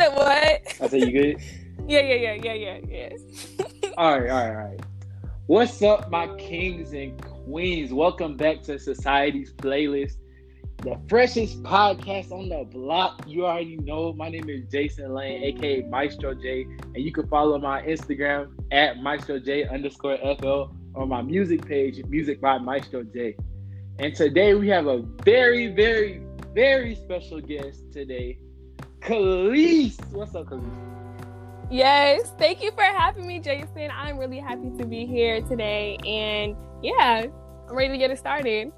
said what? I said you good. yeah, yeah, yeah, yeah, yeah, yeah. all right, all right, all right. What's up, my kings and queens? Welcome back to Society's playlist, the freshest podcast on the block. You already know. My name is Jason Lane, aka Maestro J, and you can follow my Instagram at Maestro J underscore FL or my music page, Music by Maestro J. And today we have a very, very, very special guest today, Khalees. What's up, Khalees? Yes, thank you for having me, Jason. I'm really happy to be here today, and yeah, I'm ready to get it started.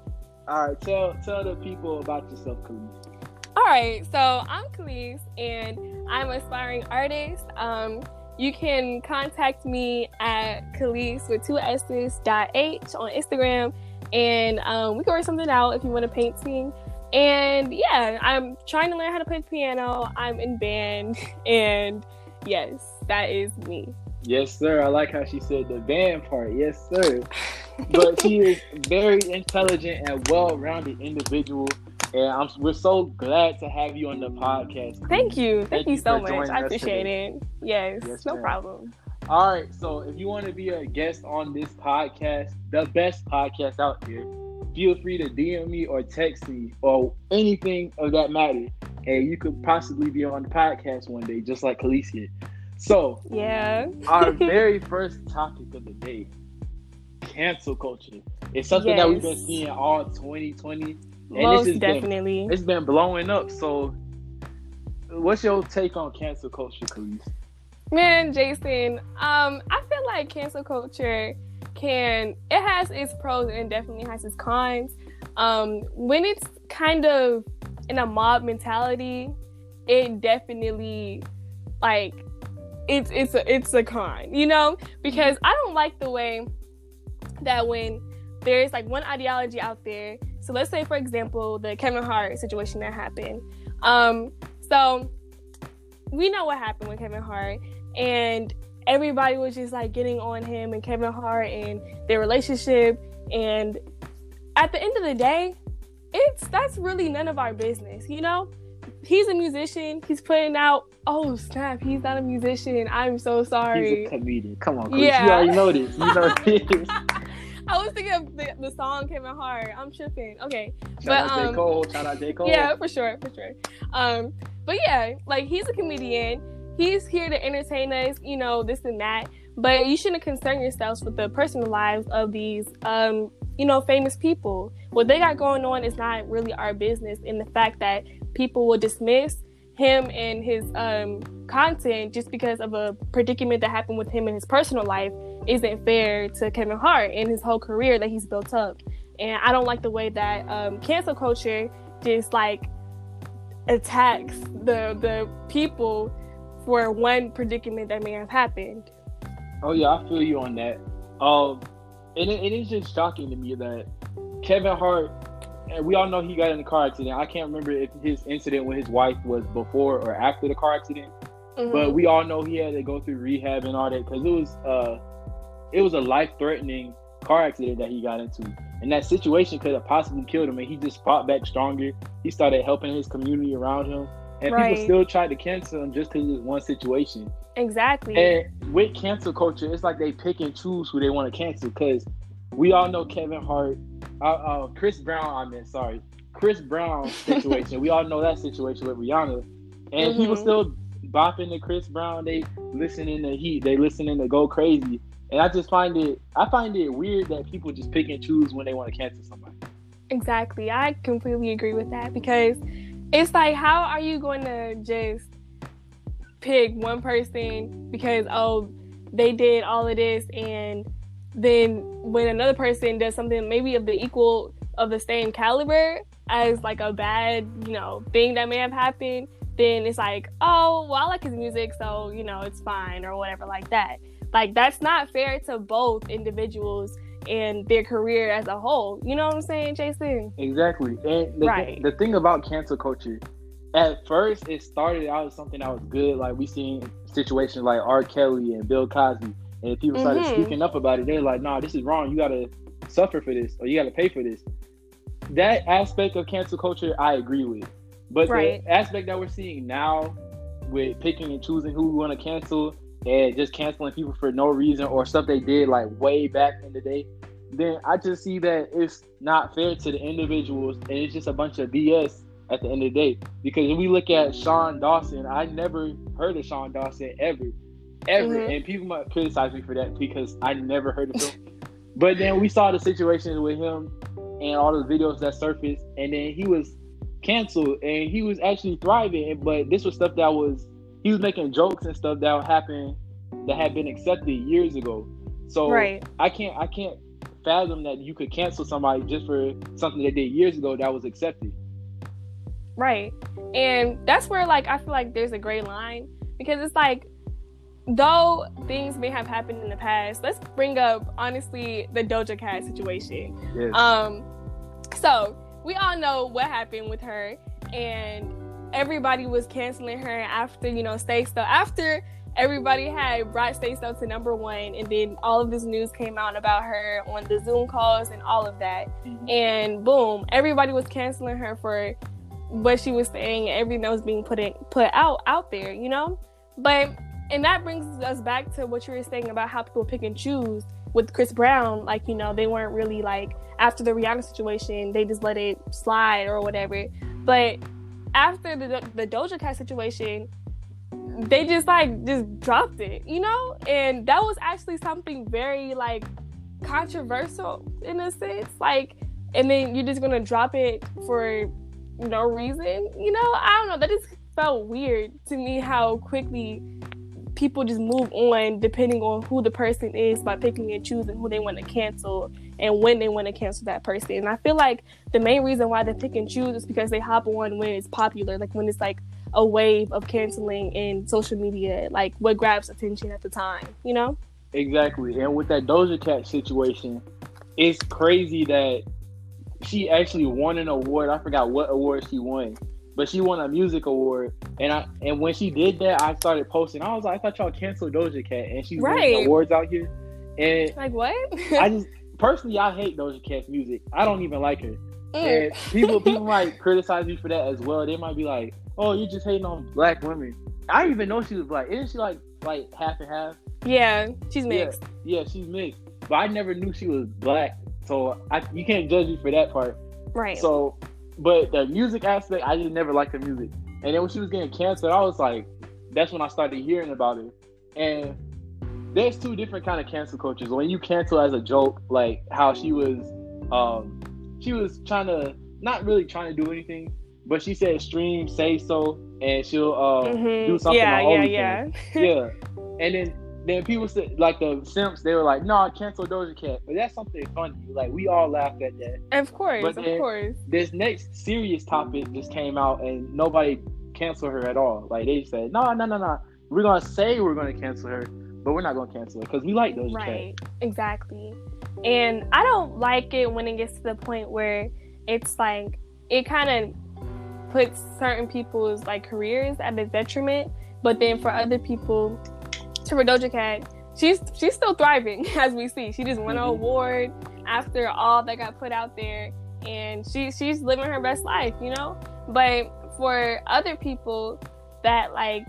All right, tell tell the people about yourself, Khalees. All right, so I'm Khalees, and I'm an aspiring artist. Um, you can contact me at Khalees with two S's dot H on Instagram and um, we can work something out if you want a painting. And yeah, I'm trying to learn how to play the piano. I'm in band, and yes, that is me. Yes, sir. I like how she said the band part. Yes, sir. but she is very intelligent and well-rounded individual, and I'm, we're so glad to have you on the podcast. Thank you. Thank, Thank you, you so much. I appreciate today. it. Yes, yes no ma'am. problem. All right, so if you want to be a guest on this podcast, the best podcast out there, feel free to DM me or text me or anything of that matter, and you could possibly be on the podcast one day, just like Khalees. So, yeah, our very first topic of the day: cancel culture. It's something yes. that we've been seeing all 2020, and Most this definitely. Been, it's been blowing up. So, what's your take on cancel culture, Khalees? Man, Jason, um, I feel like cancel culture can it has its pros and definitely has its cons. Um, when it's kind of in a mob mentality, it definitely like it's it's a it's a con, you know, because I don't like the way that when there's like one ideology out there. So let's say, for example, the Kevin Hart situation that happened. Um, so we know what happened with Kevin Hart, and everybody was just like getting on him and Kevin Hart and their relationship. And at the end of the day, it's that's really none of our business, you know? He's a musician. He's putting out. Oh snap! He's not a musician. I'm so sorry. He's a comedian. Come on, yeah. You already know this. You know this. I was thinking of the, the, song Kevin Hart. I'm tripping. Okay, shout but out um, J Cole. Shout out J Cole. Yeah, for sure, for sure. Um, but yeah, like he's a comedian he's here to entertain us, you know, this and that. But you shouldn't concern yourselves with the personal lives of these, um, you know, famous people. What they got going on is not really our business. And the fact that people will dismiss him and his um, content just because of a predicament that happened with him in his personal life isn't fair to Kevin Hart and his whole career that he's built up. And I don't like the way that um, cancel culture just like attacks the the people for one predicament that may have happened. Oh yeah, I feel you on that. Um, and it, it is just shocking to me that Kevin Hart, and we all know he got in a car accident. I can't remember if his incident with his wife was before or after the car accident, mm-hmm. but we all know he had to go through rehab and all that because it was uh, it was a life threatening car accident that he got into. And that situation could have possibly killed him, and he just fought back stronger. He started helping his community around him and right. people still try to cancel him just because it's one situation. Exactly. And with cancel culture, it's like they pick and choose who they want to cancel because we all know Kevin Hart, uh, uh, Chris Brown. I mean, sorry, Chris Brown situation. we all know that situation with Rihanna, and mm-hmm. people still bopping to Chris Brown. They listening to Heat. They listening to Go Crazy. And I just find it, I find it weird that people just pick and choose when they want to cancel somebody. Exactly. I completely agree with that because it's like how are you going to just pick one person because oh they did all of this and then when another person does something maybe of the equal of the same caliber as like a bad you know thing that may have happened then it's like oh well i like his music so you know it's fine or whatever like that like that's not fair to both individuals and their career as a whole. You know what I'm saying, Jason? Exactly. And the, right. the, the thing about cancel culture, at first it started out as something that was good. Like we seen situations like R. Kelly and Bill Cosby, and people started mm-hmm. speaking up about it. They're like, "Nah, this is wrong. You gotta suffer for this, or you gotta pay for this." That aspect of cancel culture, I agree with. But right. the aspect that we're seeing now, with picking and choosing who we want to cancel and just canceling people for no reason or stuff they did like way back in the day, then I just see that it's not fair to the individuals and it's just a bunch of BS at the end of the day. Because if we look at Shane Dawson, I never heard of Shane Dawson ever. Ever. Mm-hmm. And people might criticize me for that because I never heard of him. but then we saw the situations with him and all the videos that surfaced, and then he was canceled and he was actually thriving. But this was stuff that was he was making jokes and stuff that happened that had been accepted years ago. So right. I can't I can't fathom that you could cancel somebody just for something they did years ago that was accepted. Right. And that's where like I feel like there's a gray line because it's like though things may have happened in the past, let's bring up honestly the Doja Cat situation. Yes. Um so we all know what happened with her and everybody was canceling her after, you know, Stay Still after everybody had brought Stay Still to number one, and then all of this news came out about her on the Zoom calls and all of that. Mm-hmm. And boom, everybody was canceling her for what she was saying, everything that was being put in, put out out there, you know. But and that brings us back to what you were saying about how people pick and choose with Chris Brown. Like you know, they weren't really like after the Rihanna situation, they just let it slide or whatever. But after the the Doja Cat situation, they just like just dropped it, you know? And that was actually something very like controversial in a sense. Like and then you're just gonna drop it for no reason, you know? I don't know. That just felt weird to me how quickly people just move on depending on who the person is by picking and choosing who they want to cancel and when they want to cancel that person. And I feel like the main reason why they pick and choose is because they hop on when it's popular, like when it's like a wave of canceling in social media, like what grabs attention at the time, you know? Exactly. And with that Doja Cat situation, it's crazy that she actually won an award. I forgot what award she won, but she won a music award. And I and when she did that, I started posting. I was like, I thought y'all canceled Doja Cat, and she's right. winning awards out here. And like what? I just personally, I hate Doja Cat's music. I don't even like her. Mm. And people people might criticize me for that as well. They might be like, "Oh, you're just hating on black women." I didn't even know she was black. Isn't she like like half and half? Yeah, she's mixed. Yeah, yeah, she's mixed. But I never knew she was black, so I, you can't judge me for that part. Right. So, but the music aspect, I just never liked the music. And then when she was getting canceled, I was like, that's when I started hearing about it. And there's two different kind of cancel cultures. When you cancel as a joke, like how she was, um, she was trying to not really trying to do anything, but she said stream say so, and she'll uh, mm-hmm. do something. Yeah, yeah, yeah, yeah. And then then people said like the simps, they were like, "No, nah, cancel Doja Cat," but that's something funny. Like we all laughed at that. Of course, but of course. This next serious topic just came out, and nobody canceled her at all. Like they said, "No, no, no, no. We're gonna say we're gonna cancel her." but we're not gonna cancel her because we like those. Right, exactly. And I don't like it when it gets to the point where it's like it kind of puts certain people's like careers at a detriment. But then for other people, to Doja Cat, she's she's still thriving as we see. She just won mm-hmm. an award after all that got put out there, and she she's living her best life, you know. But for other people that like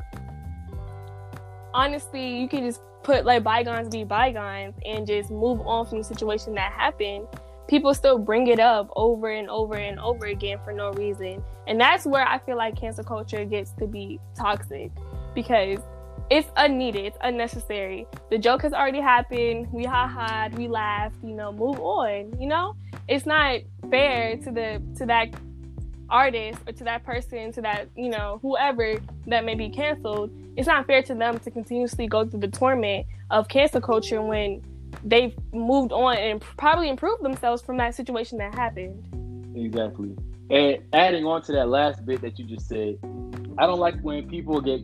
honestly, you can just put like bygones be bygones and just move on from the situation that happened. People still bring it up over and over and over again for no reason. And that's where I feel like cancel culture gets to be toxic because it's unneeded, it's unnecessary. The joke has already happened. We ha ha, we laughed, you know, move on, you know? It's not fair to the to that artist or to that person, to that, you know, whoever that may be canceled, it's not fair to them to continuously go through the torment of cancel culture when they've moved on and probably improved themselves from that situation that happened. Exactly. And adding on to that last bit that you just said, I don't like when people get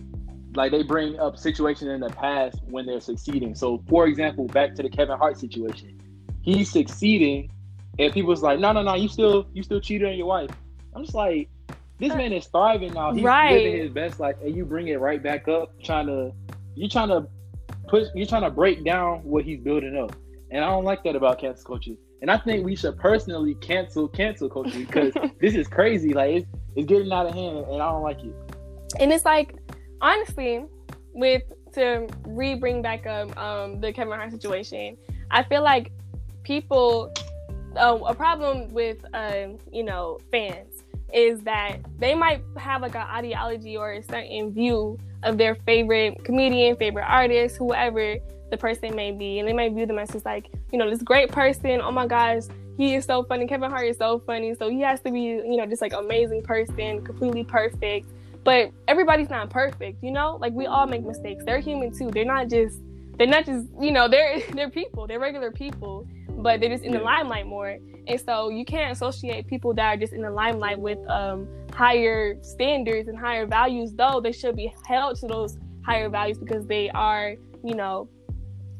like they bring up situations in the past when they're succeeding. So, for example, back to the Kevin Hart situation, he's succeeding, and people's like, "No, no, no, you still you still cheated on your wife." I'm just like, this man is thriving now. He's right. living his best life, and you bring it right back up, trying to, you're trying to push, you're trying to break down what he's building up, and I don't like that about cancel culture. And I think we should personally cancel cancel culture because this is crazy. Like it's, it's getting out of hand, and I don't like it. And it's like honestly, with to re bring back up um, the Kevin Hart situation, I feel like people a problem with uh, you know fans is that they might have like an ideology or a certain view of their favorite comedian, favorite artist, whoever the person may be, and they might view them as just like you know this great person. Oh my gosh, he is so funny. Kevin Hart is so funny, so he has to be you know just like amazing person, completely perfect. But everybody's not perfect, you know. Like we all make mistakes. They're human too. They're not just they're not just you know they're they're people. They're regular people but they're just in the limelight more. And so you can't associate people that are just in the limelight with um, higher standards and higher values, though they should be held to those higher values because they are, you know,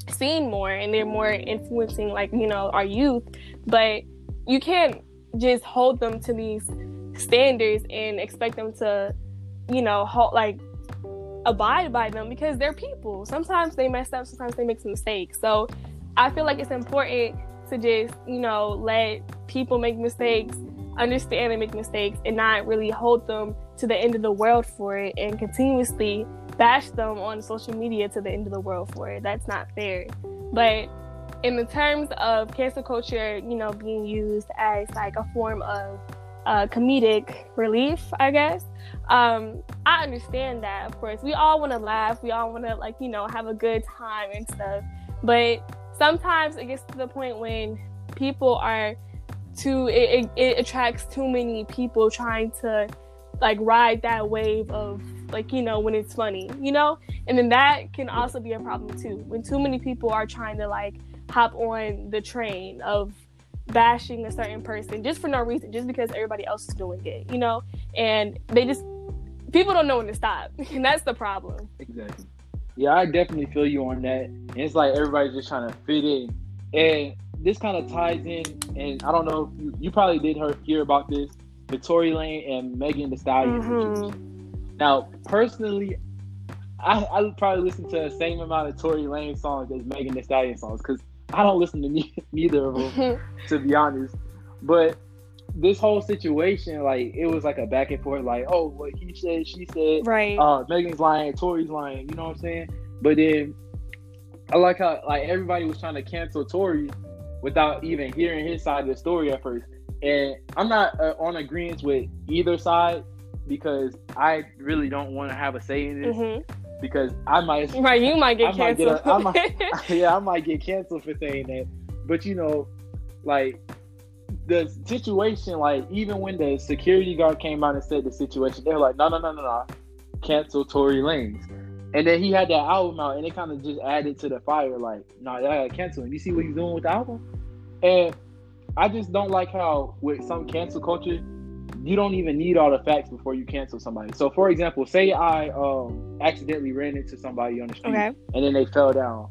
seen more and they're more influencing, like, you know, our youth. But you can't just hold them to these standards and expect them to, you know, hold, like, abide by them because they're people. Sometimes they mess up, sometimes they make some mistakes. So I feel like it's important to just, you know, let people make mistakes, understand they make mistakes, and not really hold them to the end of the world for it and continuously bash them on social media to the end of the world for it. That's not fair. But in the terms of cancel culture, you know, being used as like a form of uh, comedic relief, I guess. Um, I understand that, of course. We all want to laugh. We all want to, like, you know, have a good time and stuff. But sometimes it gets to the point when people are too it, it, it attracts too many people trying to like ride that wave of like you know when it's funny you know and then that can also be a problem too when too many people are trying to like hop on the train of bashing a certain person just for no reason just because everybody else is doing it you know and they just people don't know when to stop and that's the problem exactly yeah, I definitely feel you on that. And it's like everybody's just trying to fit in. And this kind of ties in, and I don't know if you, you probably did hear, hear about this, the Tory Lanez and Megan Thee Stallion mm-hmm. Now, personally, I, I probably listen to the same amount of Tory Lane songs as Megan Thee Stallion songs because I don't listen to ne- neither of them, to be honest. But this whole situation, like it was like a back and forth, like, oh, what he said, she said, right? Uh, Megan's lying, Tory's lying, you know what I'm saying? But then I like how like everybody was trying to cancel Tory without even hearing his side of the story at first. And I'm not uh, on agreement with either side because I really don't want to have a say in this. Mm-hmm. Because I might, right? You might get I canceled. Might get a, I might, yeah, I might get canceled for saying that. But you know, like the situation, like even when the security guard came out and said the situation, they were like, no, no, no, no, no, cancel Tory Lanez. And then he had that album out, and it kind of just added to the fire. Like, no, nah, I gotta cancel him. You see what he's doing with the album? And I just don't like how with some cancel culture, you don't even need all the facts before you cancel somebody. So, for example, say I um, accidentally ran into somebody on the street, okay. and then they fell down.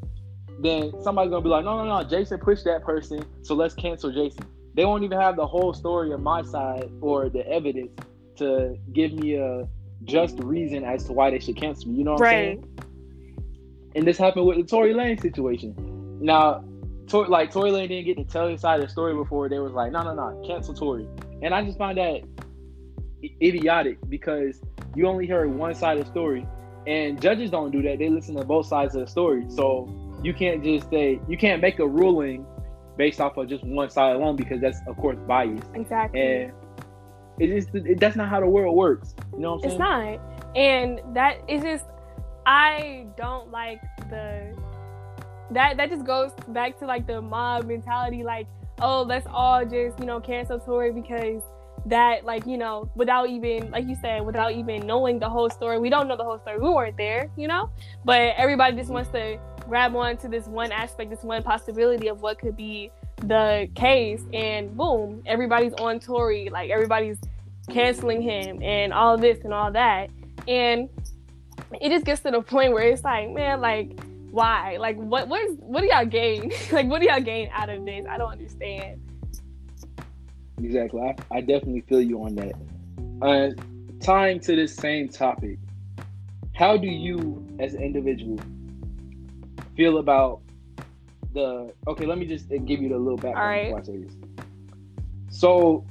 Then somebody's gonna be like, no, no, no, Jason pushed that person, so let's cancel Jason they won't even have the whole story of my side or the evidence to give me a just reason as to why they should cancel me. You know what right. I'm saying? And this happened with the Tory Lanez situation. Now, Tor- like Tory Lanez didn't get to tell his side of the story before they was like, no, no, no, cancel Tory. And I just find that idiotic because you only heard one side of the story, and judges don't do that. They listen to both sides of the story. So you can't just say you can't make a ruling based off of just one side alone because that's of course biased. Exactly. And it is it, that's not how the world works. You know what I'm saying? It's not. And that is just I don't like the that that just goes back to like the mob mentality like oh let's all just you know cancel Tory because that like you know without even like you said without even knowing the whole story. We don't know the whole story. We weren't there you know? But everybody just wants to grab on to this one aspect, this one possibility of what could be the case, and boom, everybody's on Tory, like everybody's canceling him and all this and all that. And it just gets to the point where it's like, man, like, why? Like, what? What is? What do y'all gain? like, what do y'all gain out of this? I don't understand. Exactly. I, I definitely feel you on that. Uh, tying to this same topic, how do you, as an individual, feel about the okay let me just give you the little background right. before I say this. So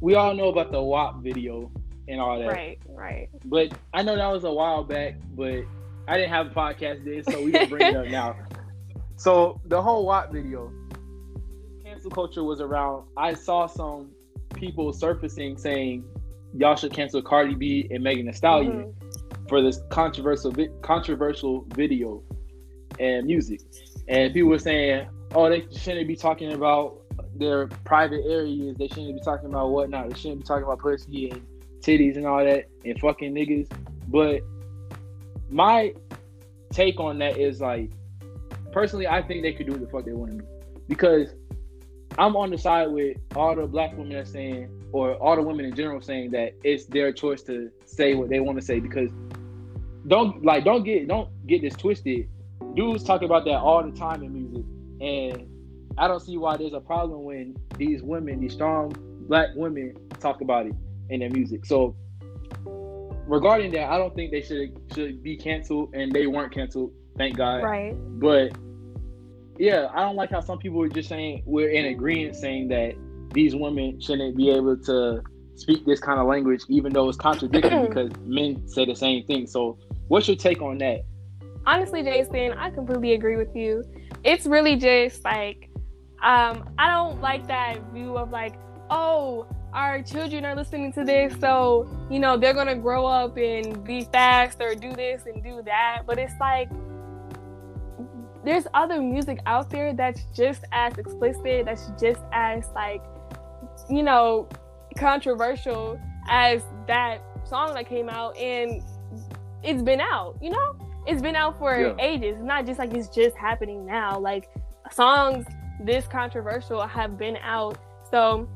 we all know about the WAP video and all that. Right, right. But I know that was a while back, but I didn't have a podcast then, so we gonna bring it up now. So the whole WAP video, cancel culture was around. I saw some people surfacing saying y'all should cancel Cardi B and Megan Thee Stallion mm-hmm. for this controversial vi- controversial video and music, and people were saying, oh, they shouldn't be talking about their private areas. They shouldn't be talking about whatnot. They shouldn't be talking about pussy and titties and all that and fucking niggas. But my take on that is like, personally, I think they could do the fuck they want to do because I'm on the side with all the black women that saying, or all the women in general saying that it's their choice to say what they want to say because don't like don't get don't get this twisted. Dudes talk about that all the time in music, and I don't see why there's a problem when these women, these strong black women, talk about it in their music. So regarding that, I don't think they should should be canceled, and they weren't canceled. Thank God. Right. But yeah, I don't like how some people are just saying we're in agreement saying that these women shouldn't be able to speak this kind of language, even though it's contradicting because men say the same thing. So, what's your take on that? Honestly, Jason, I completely agree with you. It's really just like um, I don't like that view of like, oh, our children are listening to this, so you know they're gonna grow up and be fast or do this and do that. But it's like there's other music out there that's just as explicit, that's just as like, you know, controversial as that song that came out, and it's been out. You know, it's been out for yeah. ages. It's not just like it's just happening now. Like songs this controversial have been out. So,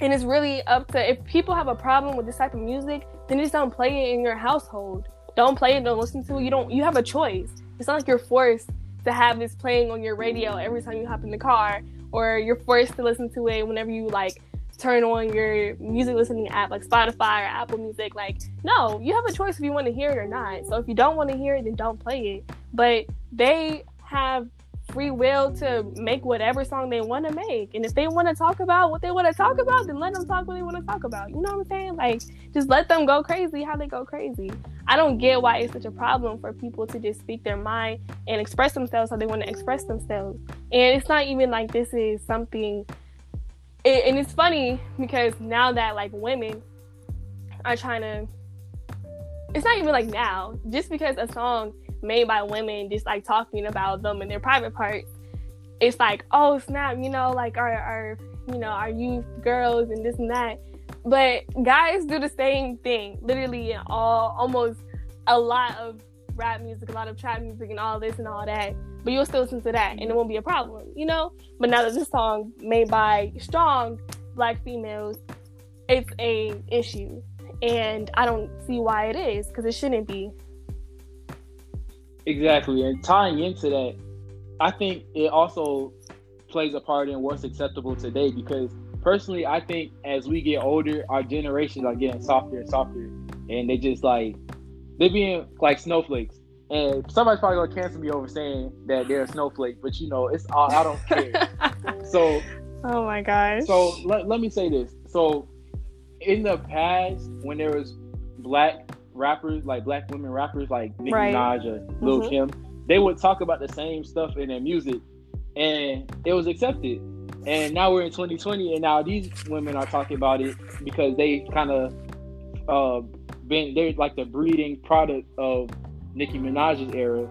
and it's really up to if people have a problem with this type of music, then just don't play it in your household. Don't play it, don't listen to it. You don't you have a choice. It's not like you're forced to have this playing on your radio every time you hop in the car or you're forced to listen to it whenever you like turn on your music listening app like Spotify or Apple Music. Like, no, you have a choice if you want to hear it or not. So if you don't want to hear it, then don't play it. But they have free will to make whatever song they want to make. And if they want to talk about what they want to talk about, then let them talk what they want to talk about. You know what I'm saying? Like, just let them go crazy how they go crazy. I don't get why it's such a problem for people to just speak their mind and express themselves how they want to express themselves. And it's not even like this is something. And it's funny because now that like women are trying to, it's not even like now, just because a song made by women just like talking about them and their private parts. It's like oh snap you know like our, our you know our youth girls and this and that. But guys do the same thing literally in all almost a lot of rap music a lot of trap music and all this and all that. But you'll still listen to that and it won't be a problem you know? But now that this song made by strong black females it's a issue. And i don't see why it is because it shouldn't be Exactly, and tying into that, I think it also plays a part in what's acceptable today because personally, I think as we get older, our generations are getting softer and softer, and they just like they're being like snowflakes. And somebody's probably gonna cancel me over saying that they're a snowflake, but you know, it's all I don't care. so, oh my gosh. So let, let me say this. So, in the past, when there was black rappers, like black women rappers, like Nicki right. Minaj or Lil mm-hmm. Kim, they would talk about the same stuff in their music, and it was accepted. And now we're in 2020, and now these women are talking about it because they kind of uh, been they're like the breeding product of Nicki Minaj's era,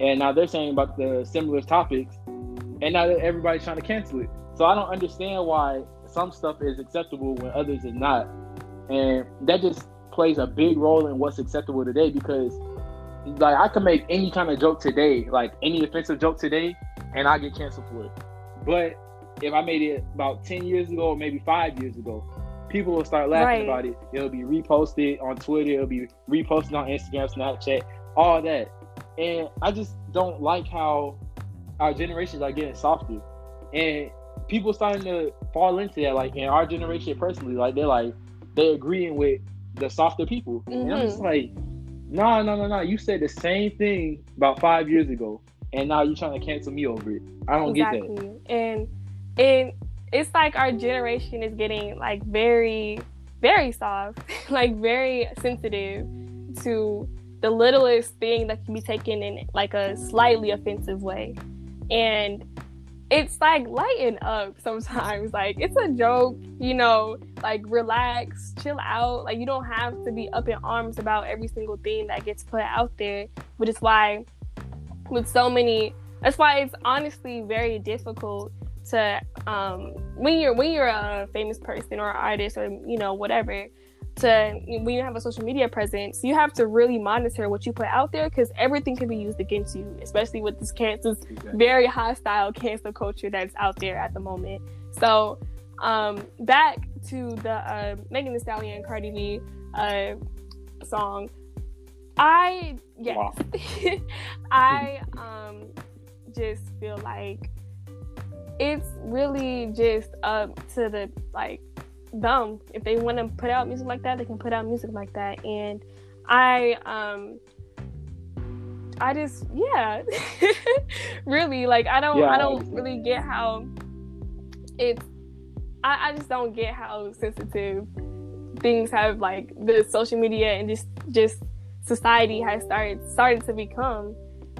and now they're saying about the similar topics, and now everybody's trying to cancel it. So I don't understand why some stuff is acceptable when others is not, and that just plays a big role in what's acceptable today because like I can make any kind of joke today, like any offensive joke today, and I get canceled for it. But if I made it about ten years ago or maybe five years ago, people will start laughing right. about it. It'll be reposted on Twitter, it'll be reposted on Instagram, Snapchat, all that. And I just don't like how our generations are getting softer. And people starting to fall into that, like in our generation personally, like they're like they're agreeing with the softer people. Mm-hmm. And I'm just mm-hmm. like, no, no, no, no. You said the same thing about five years ago, and now you're trying to cancel me over it. I don't exactly. get that. And and it's like our generation is getting like very very soft, like very sensitive to the littlest thing that can be taken in like a slightly offensive way. And it's like lighten up sometimes. Like it's a joke, you know, like relax, chill out. Like you don't have to be up in arms about every single thing that gets put out there. But it's why with so many that's why it's honestly very difficult to um when you're when you're a famous person or artist or you know whatever to when you have a social media presence, you have to really monitor what you put out there because everything can be used against you, especially with this cancel, exactly. very hostile cancer culture that's out there at the moment. So, um, back to the uh, Megan Thee Stallion Cardi B uh, song. I yes, wow. I um just feel like it's really just up to the like them. If they want to put out music like that, they can put out music like that. And I um I just yeah. really like I don't yeah, I don't really get how it's I, I just don't get how sensitive things have like the social media and just just society has started started to become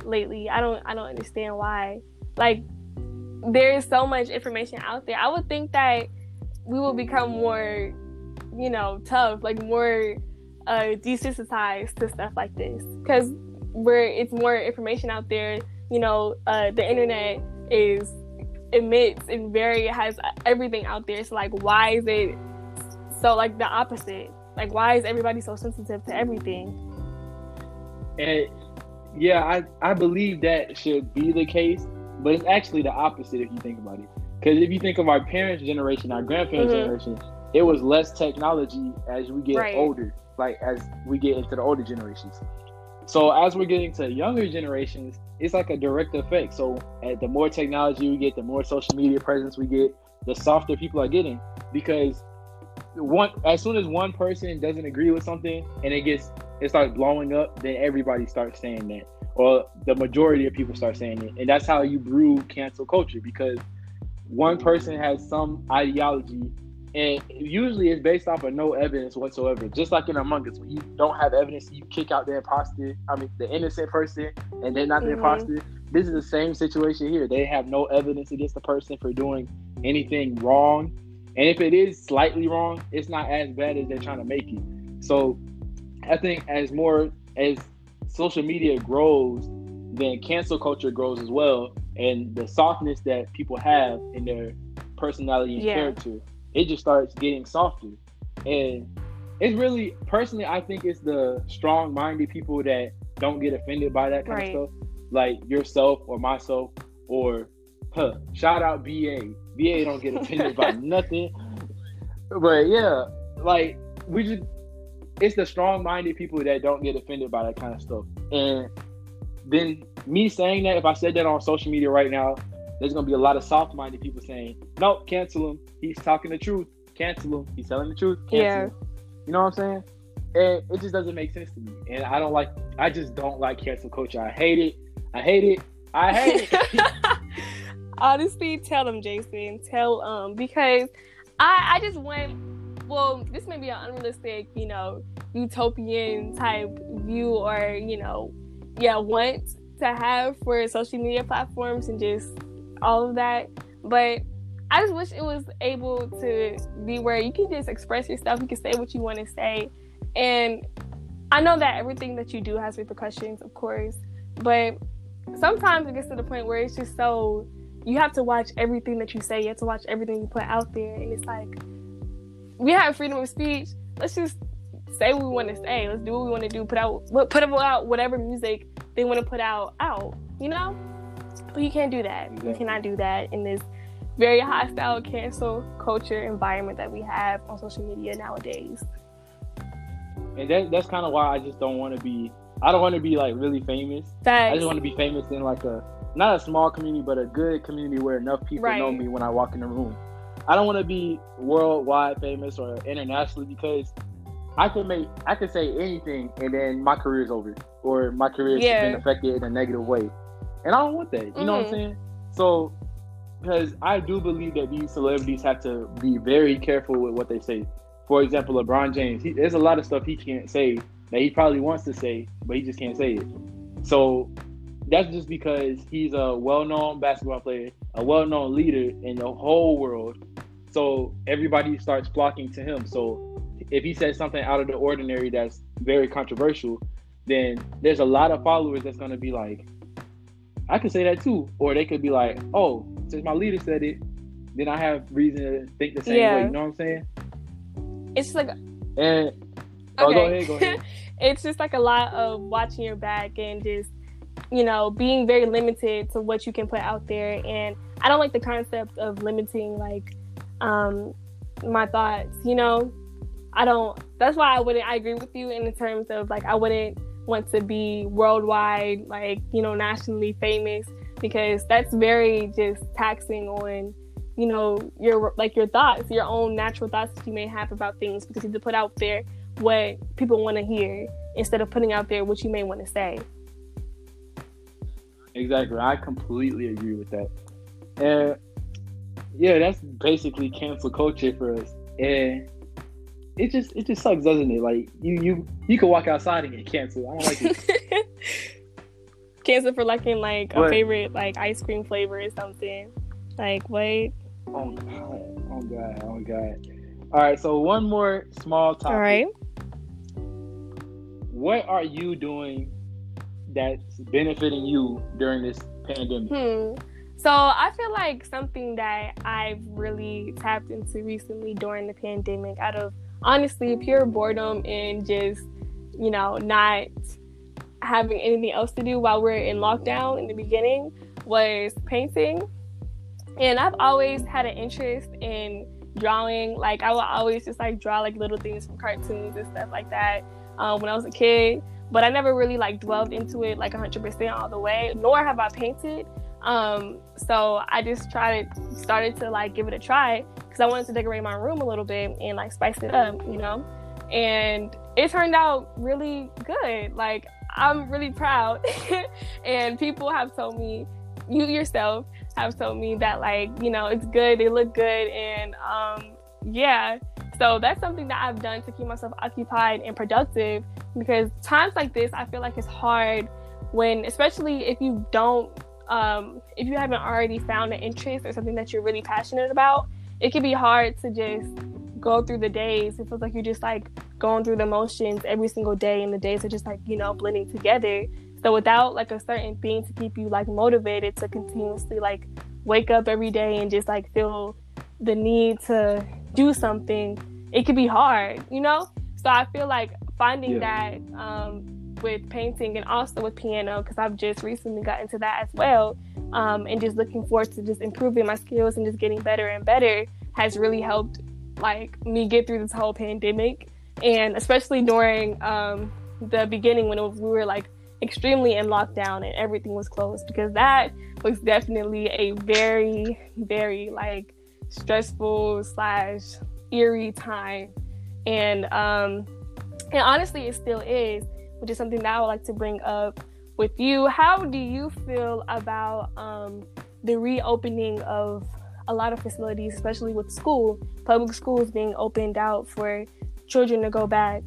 lately. I don't I don't understand why. Like there is so much information out there. I would think that we will become more, you know, tough, like more uh, desensitized to stuff like this because where it's more information out there. You know, uh, the internet is emits and very has everything out there. So like, why is it so like the opposite? Like, why is everybody so sensitive to everything? And yeah, I I believe that should be the case, but it's actually the opposite if you think about it. Because if you think of our parents' generation, our grandparents' mm-hmm. generation, it was less technology as we get right. older, like as we get into the older generations. So as we're getting to younger generations, it's like a direct effect. So the more technology we get, the more social media presence we get, the softer people are getting. Because one as soon as one person doesn't agree with something and it gets it starts blowing up, then everybody starts saying that. Or the majority of people start saying it. And that's how you brew cancel culture because one person has some ideology and usually it's based off of no evidence whatsoever. Just like in Among Us, when you don't have evidence, you kick out the imposter. I mean, the innocent person, and they're not the mm-hmm. imposter. This is the same situation here. They have no evidence against the person for doing anything wrong, and if it is slightly wrong, it's not as bad as they're trying to make it. So, I think as more as social media grows, then cancel culture grows as well and the softness that people have in their personality and yeah. character, it just starts getting softer. And it's really personally, I think it's the strong-minded people that don't get offended by that kind right. of stuff, like yourself or myself or huh. Shout out BA. BA don't get offended by nothing. But yeah, like we just it's the strong-minded people that don't get offended by that kind of stuff. And then me saying that, if I said that on social media right now, there's gonna be a lot of soft-minded people saying, "Nope, cancel him. He's talking the truth. Cancel him. He's telling the truth. Cancel yeah. him." You know what I'm saying? And it just doesn't make sense to me. And I don't like. I just don't like cancel culture. I hate it. I hate it. I hate it. Honestly, tell them, Jason. Tell um because I I just went. Well, this may be an unrealistic, you know, utopian type view, or you know, yeah, want to have for social media platforms and just all of that. But I just wish it was able to be where you can just express yourself, you can say what you want to say. And I know that everything that you do has repercussions, of course, but sometimes it gets to the point where it's just so you have to watch everything that you say, you have to watch everything you put out there, and it's like we have freedom of speech. Let's just say what we want to say. Let's do what we want to do. Put out put out whatever music they want to put out out. You know, but you can't do that. You cannot do that in this very hostile cancel culture environment that we have on social media nowadays. And that, that's kind of why I just don't want to be. I don't want to be like really famous. Facts. I just want to be famous in like a not a small community, but a good community where enough people right. know me when I walk in the room. I don't want to be worldwide famous or internationally because I could make I could say anything and then my career is over or my career has yeah. been affected in a negative way. And I don't want that. You mm-hmm. know what I'm mm-hmm. saying? So because I do believe that these celebrities have to be very careful with what they say. for example, LeBron James, he, there's a lot of stuff he can't say that he probably wants to say, but he just can't say it. So that's just because he's a well-known basketball player, a well-known leader in the whole world. So everybody starts flocking to him. So if he says something out of the ordinary that's very controversial, then there's a lot of followers that's going to be like, I could say that too. Or they could be like, oh, since my leader said it, then I have reason to think the same yeah. way. You know what I'm saying? It's like, and okay. oh, go ahead, go ahead. it's just like a lot of watching your back and just you know being very limited to what you can put out there. And I don't like the concept of limiting like um my thoughts. You know, I don't. That's why I wouldn't. I agree with you in terms of like I wouldn't want to be worldwide, like, you know, nationally famous because that's very just taxing on, you know, your like your thoughts, your own natural thoughts that you may have about things because you have to put out there what people want to hear instead of putting out there what you may want to say. Exactly. I completely agree with that. And yeah, that's basically cancel culture for us. And it just it just sucks, doesn't it? Like you you you can walk outside and get canceled. I don't like it. canceled for liking like a favorite like ice cream flavor or something. Like what? Oh god! Oh god! Oh god! All right. So one more small topic. All right. What are you doing that's benefiting you during this pandemic? Hmm. So I feel like something that I've really tapped into recently during the pandemic, out of honestly pure boredom and just, you know, not having anything else to do while we're in lockdown in the beginning was painting. And I've always had an interest in drawing. Like I would always just like draw like little things from cartoons and stuff like that um, when I was a kid. But I never really like dwelled into it like 100% all the way. Nor have I painted. Um, so I just tried started to like give it a try because I wanted to decorate my room a little bit and like spice it up, you know. And it turned out really good. Like I'm really proud, and people have told me, you yourself have told me that like you know it's good, they look good, and um, yeah. So that's something that I've done to keep myself occupied and productive because times like this, I feel like it's hard when, especially if you don't um, if you haven't already found an interest or something that you're really passionate about, it can be hard to just go through the days. It feels like you're just like going through the motions every single day, and the days are just like, you know, blending together. So without like a certain thing to keep you like motivated to continuously like wake up every day and just like feel the need to do something, it can be hard, you know? So I feel like finding yeah. that um, with painting and also with piano because I've just recently got into that as well. Um, and just looking forward to just improving my skills and just getting better and better has really helped like me get through this whole pandemic. And especially during um, the beginning when was, we were like extremely in lockdown and everything was closed because that was definitely a very very like stressful slash eerie time. And um and honestly it still is which is something that I would like to bring up with you. How do you feel about um, the reopening of a lot of facilities, especially with school, public schools being opened out for children to go back?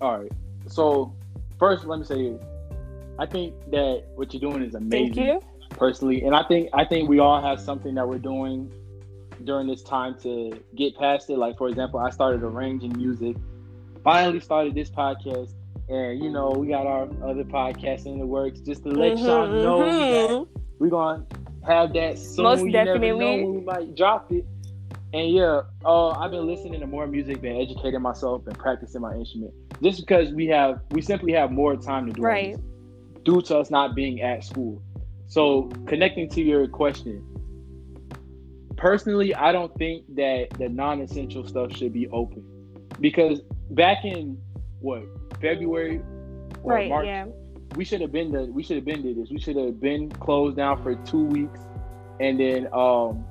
All right. So, first, let me say, I think that what you're doing is amazing. Thank you. Personally, and I think I think we all have something that we're doing during this time to get past it. Like, for example, I started arranging music finally started this podcast. And you know, we got our other podcast in the works just to let mm-hmm, y'all know mm-hmm. we're gonna have that soon. Most you definitely. never know when we might drop it. And yeah, uh, I've been listening to more music, been educating myself, and practicing my instrument. Just because we have, we simply have more time to do right. it, due to us not being at school. So connecting to your question, personally, I don't think that the non-essential stuff should be open because back in what February or right, March, yeah. we should have been the we should have been did this. We should have been closed down for two weeks, and then um,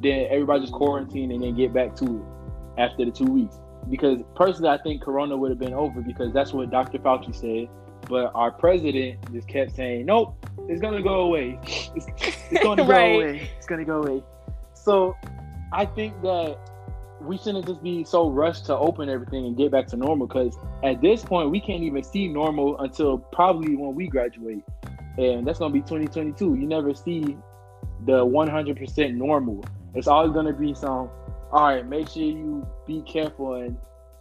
then everybody just quarantine and then get back to it after the two weeks. Because personally, I think Corona would have been over because that's what Dr. Fauci said. But our president just kept saying, "Nope, it's gonna go away. It's, it's gonna go right. away. It's gonna go away." So I think that we shouldn't just be so rushed to open everything and get back to normal because at this point we can't even see normal until probably when we graduate. And that's gonna be 2022 you never see the 100% normal. It's always gonna be some all right make sure you be careful and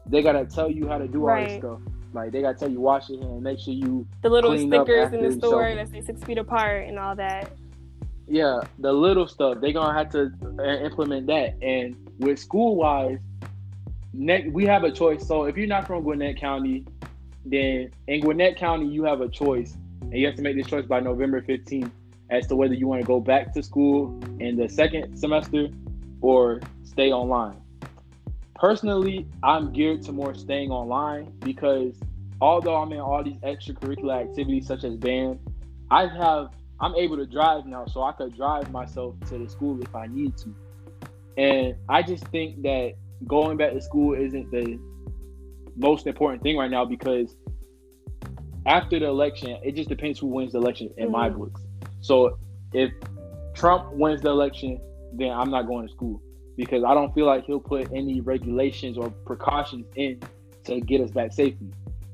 they gotta tell you how to do all this stuff. Like they gotta tell you wash your hands make sure you the little stickers in the store that say six feet apart and all that. Yeah the little stuff. They're gonna have to uh, implement that. And with school wise, we have a choice. So if you're not from Gwinnett County, then in Gwinnett County you have a choice, and you have to make this choice by November 15th as to whether you want to go back to school in the second semester or stay online. Personally, I'm geared to more staying online because although I'm in all these extracurricular activities such as band, I have I'm able to drive now, so I could drive myself to the school if I need to. And I just think that going back to school isn't the most important thing right now because after the election, it just depends who wins the election in mm-hmm. my books. So if Trump wins the election, then I'm not going to school because I don't feel like he'll put any regulations or precautions in to get us back safely.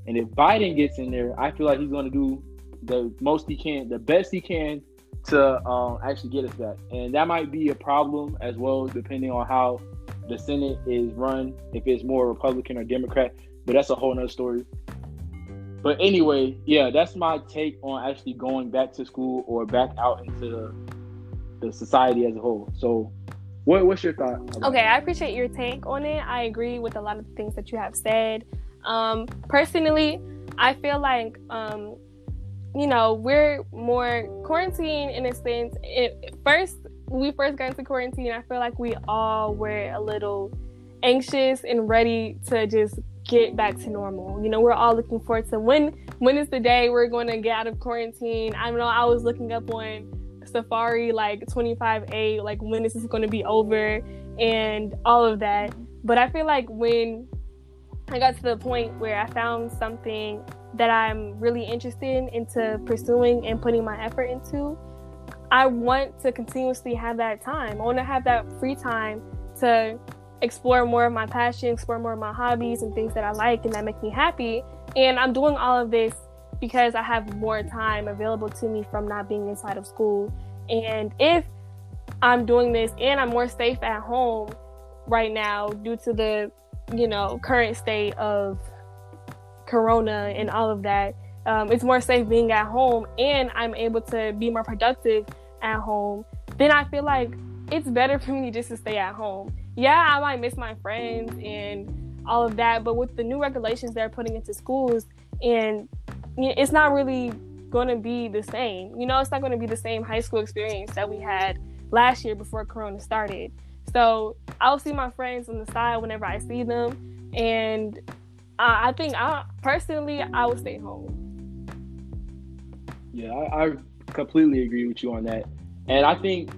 And if Biden gets in there, I feel like he's going to do the most he can, the best he can to um, actually get us that. And that might be a problem as well, depending on how the Senate is run, if it's more Republican or Democrat. But that's a whole nother story. But anyway, yeah, that's my take on actually going back to school or back out into the, the society as a whole. So, what, what's your thought? Okay, that? I appreciate your take on it. I agree with a lot of the things that you have said. Um, personally, I feel like um, you know, we're more quarantined in a sense. It, first, we first got into quarantine, I feel like we all were a little anxious and ready to just get back to normal. You know, we're all looking forward to when when is the day we're going to get out of quarantine. I know I was looking up on Safari like 25A, like when this is going to be over and all of that. But I feel like when I got to the point where I found something that I'm really interested into pursuing and putting my effort into, I want to continuously have that time. I want to have that free time to explore more of my passion, explore more of my hobbies and things that I like and that make me happy. And I'm doing all of this because I have more time available to me from not being inside of school. And if I'm doing this and I'm more safe at home right now due to the, you know, current state of corona and all of that um, it's more safe being at home and i'm able to be more productive at home then i feel like it's better for me just to stay at home. Yeah i might miss my friends and all of that but with the new regulations they're putting into schools and it's not really going to be the same. You know it's not going to be the same high school experience that we had last year before corona started. So i'll see my friends on the side whenever i see them and I, I think I personally I would stay home. Yeah, I, I completely agree with you on that, and I think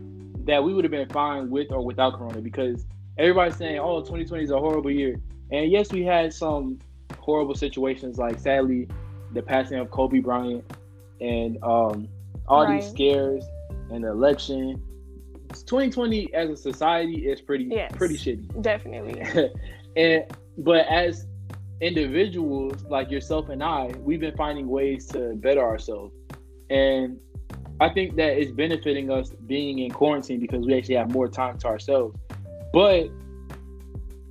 that we would have been fine with or without Corona because everybody's saying, "Oh, 2020 is a horrible year," and yes, we had some horrible situations like sadly the passing of Kobe Bryant and um, all right. these scares and the election. 2020 as a society is pretty yes, pretty shitty. Definitely. and but as individuals like yourself and I, we've been finding ways to better ourselves. And I think that it's benefiting us being in quarantine because we actually have more time to ourselves. But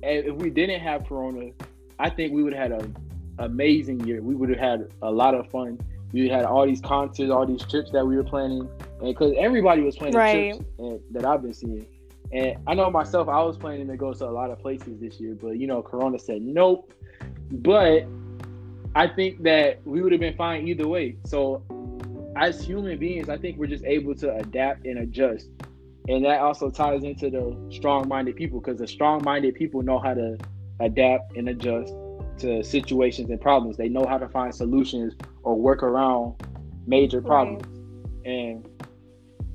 if we didn't have Corona, I think we would have had an amazing year. We would have had a lot of fun. We had all these concerts, all these trips that we were planning, and because everybody was planning right. trips and, that I've been seeing. And I know myself, I was planning to go to a lot of places this year, but you know, Corona said nope. But I think that we would have been fine either way. So as human beings, I think we're just able to adapt and adjust. And that also ties into the strong minded people because the strong minded people know how to adapt and adjust to situations and problems. They know how to find solutions or work around major problems. Right. And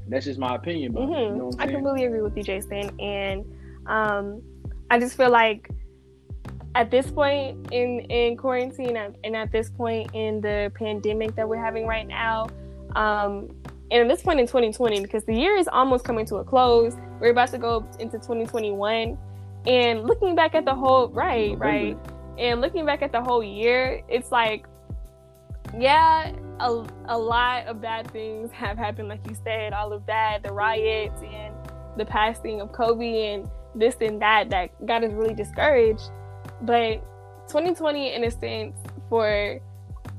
that's just my opinion. But mm-hmm. you know I completely agree with you, Jason. And um, I just feel like at this point in in quarantine and at this point in the pandemic that we're having right now um, and at this point in 2020 because the year is almost coming to a close. We're about to go into 2021 And looking back at the whole right, right, and looking back at the whole year, it's like, yeah, a, a lot of bad things have happened, like you said, all of that, the riots and the passing of Kobe and this and that that got us really discouraged. But 2020, in a sense, for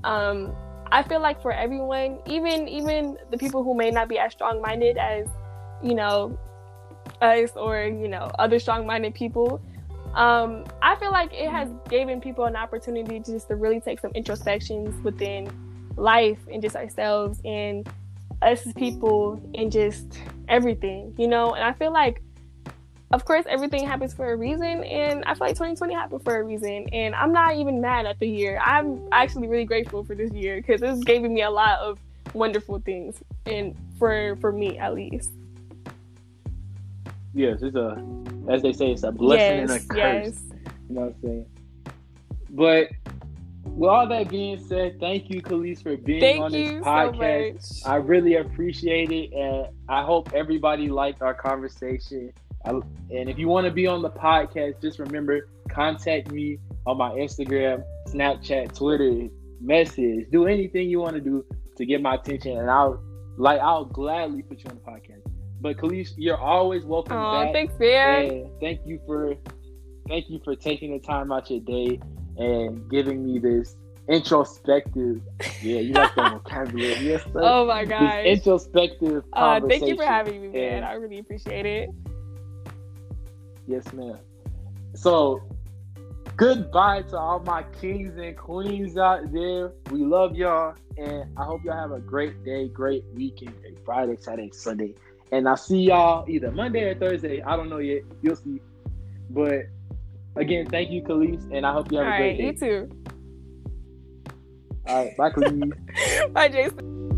um, I feel like for everyone, even even the people who may not be as strong minded as you know us or you know other strong minded people, um, I feel like it has given people an opportunity just to really take some introspections within life and just ourselves and us as people and just everything, you know. And I feel like, of course, everything happens for a reason, and I feel like 2020 happened for a reason. And I'm not even mad at the year. I'm actually really grateful for this year because it's giving me a lot of wonderful things, and for for me at least. Yes, it's a, as they say, it's a blessing and a curse. yes. You know what I'm saying? But with all that being said, thank you, Khalees, for being Thank on this podcast. so. I really appreciate it, and I hope everybody liked our conversation. I, and if you want to be on the podcast, just remember contact me on my Instagram, Snapchat, Twitter, message, do anything you want to do to get my attention, and I'll like I'll gladly put you on the podcast. But Khalees, you're always welcome Oh, back. thanks, man. Thank you for thank you for taking the time out your day and giving me this introspective. Yeah, you like that vocabulary. Yes, sir. Oh my god. gosh. introspective Uh, thank you for having me, man. And- I really appreciate it. Yes, ma'am. So, goodbye to all my kings and queens out there. We love y'all, and I hope y'all have a great day, great weekend, great Friday, Saturday, Sunday. And I'll see y'all either Monday or Thursday. I don't know yet. You'll see. But again, thank you, Khalees, and I hope you All have a right, day. you too. All right, bye, Khalees. Bye, Jason.